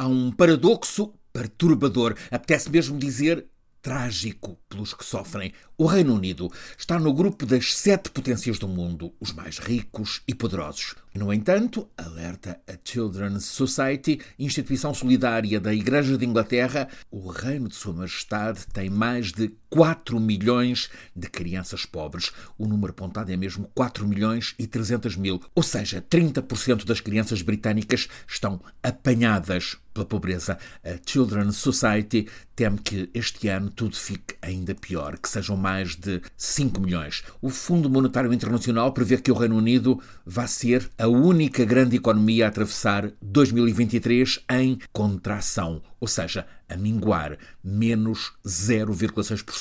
há um paradoxo perturbador. Apetece mesmo dizer trágico pelos que sofrem. O Reino Unido está no grupo das sete potências do mundo, os mais ricos e poderosos. No entanto, alerta a Children's Society, instituição solidária da Igreja de Inglaterra, o Reino de Sua Majestade tem mais de 4 milhões de crianças pobres. O número apontado é mesmo 4 milhões e 300 mil, ou seja, 30% das crianças britânicas estão apanhadas pela pobreza. A Children's Society teme que este ano tudo fique ainda pior, que sejam mais de 5 milhões. O Fundo Monetário Internacional prevê que o Reino Unido vai ser a única grande economia a atravessar 2023 em contração, ou seja, a minguar menos 0,6%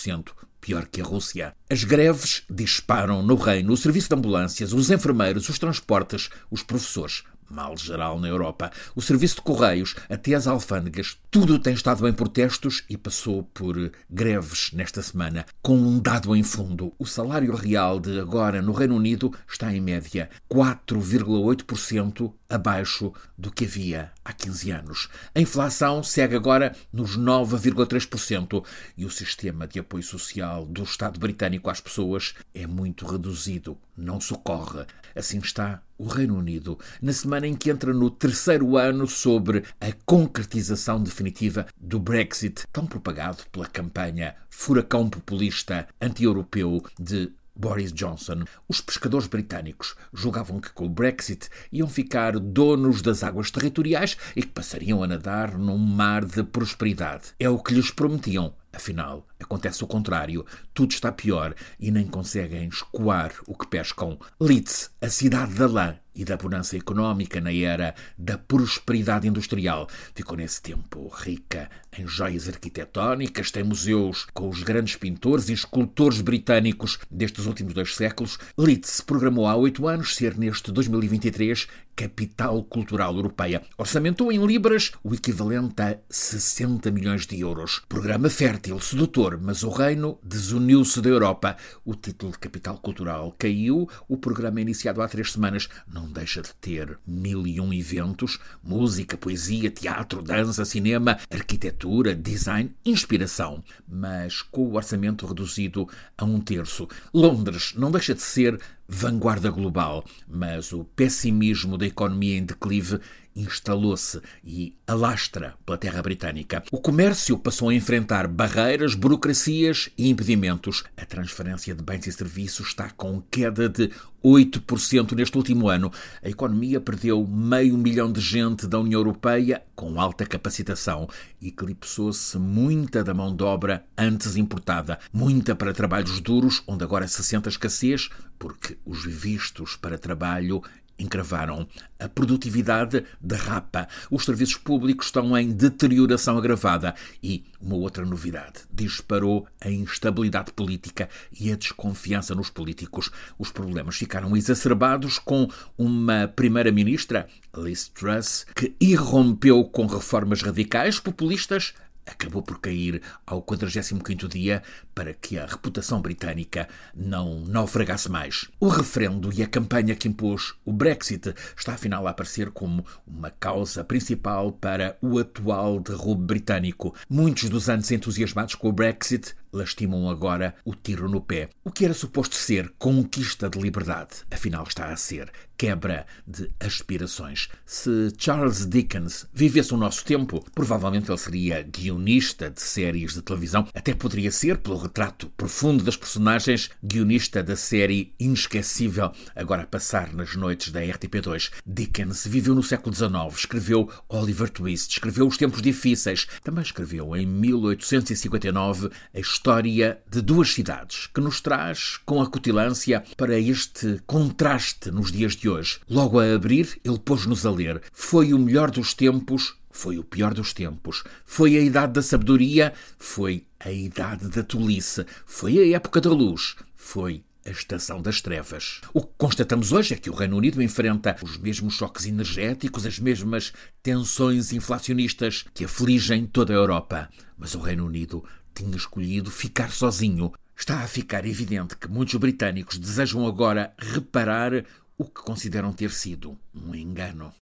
pior que a Rússia. As greves disparam no reino, o serviço de ambulâncias, os enfermeiros, os transportes, os professores mal geral na Europa. O serviço de correios, até as alfândegas, tudo tem estado em protestos e passou por greves nesta semana. Com um dado em fundo, o salário real de agora no Reino Unido está em média 4,8% abaixo do que havia há 15 anos. A inflação segue agora nos 9,3% e o sistema de apoio social do Estado britânico às pessoas é muito reduzido, não socorre. Assim está o Reino Unido, na semana em que entra no terceiro ano sobre a concretização definitiva do Brexit, tão propagado pela campanha furacão populista anti-europeu de Boris Johnson. Os pescadores britânicos julgavam que com o Brexit iam ficar donos das águas territoriais e que passariam a nadar num mar de prosperidade. É o que lhes prometiam. Afinal, acontece o contrário. Tudo está pior e nem conseguem escoar o que pescam. Leeds, a cidade da lã e da bonança económica na era da prosperidade industrial, ficou nesse tempo rica em joias arquitetónicas, tem museus com os grandes pintores e escultores britânicos destes últimos dois séculos. Leeds programou há oito anos ser neste 2023 capital cultural europeia. Orçamentou em libras o equivalente a 60 milhões de euros. Programa fértil, sedutor, mas o reino desuniu-se da Europa. O título de capital cultural caiu. O programa iniciado há três semanas não deixa de ter mil e um eventos: música, poesia, teatro, dança, cinema, arquitetura, design, inspiração. Mas com o orçamento reduzido a um terço. Londres não deixa de ser vanguarda global, mas o pessimismo da economia em declive instalou-se e alastra pela terra britânica. O comércio passou a enfrentar barreiras, burocracias e impedimentos. A transferência de bens e serviços está com queda de 8% neste último ano. A economia perdeu meio milhão de gente da União Europeia com alta capacitação. Eclipsou-se muita da mão de obra antes importada, muita para trabalhos duros, onde agora se sente a escassez, porque os vistos para trabalho encravaram. A produtividade derrapa. Os serviços públicos estão em deterioração agravada. E uma outra novidade: disparou a instabilidade política e a desconfiança nos políticos. Os problemas ficaram exacerbados com uma primeira-ministra, Liz Truss, que irrompeu com reformas radicais populistas acabou por cair ao 45º dia para que a reputação britânica não naufragasse mais. O referendo e a campanha que impôs o Brexit está afinal a aparecer como uma causa principal para o atual derrube britânico. Muitos dos anos entusiasmados com o Brexit lastimam agora o tiro no pé. O que era suposto ser conquista de liberdade, afinal está a ser quebra de aspirações. Se Charles Dickens vivesse o nosso tempo, provavelmente ele seria guionista de séries de televisão, até poderia ser, pelo retrato profundo das personagens, guionista da série inesquecível, agora a passar nas noites da RTP2. Dickens viveu no século XIX, escreveu Oliver Twist, escreveu Os Tempos Difíceis, também escreveu em 1859 a história de duas cidades, que nos traz com acutilância para este contraste nos dias de hoje. Logo a abrir, ele pôs-nos a ler: Foi o melhor dos tempos, foi o pior dos tempos. Foi a idade da sabedoria, foi a idade da tolice. Foi a época da luz, foi a estação das trevas. O que constatamos hoje é que o Reino Unido enfrenta os mesmos choques energéticos, as mesmas tensões inflacionistas que afligem toda a Europa. Mas o Reino Unido tinha escolhido ficar sozinho. Está a ficar evidente que muitos britânicos desejam agora reparar o que consideram ter sido um engano.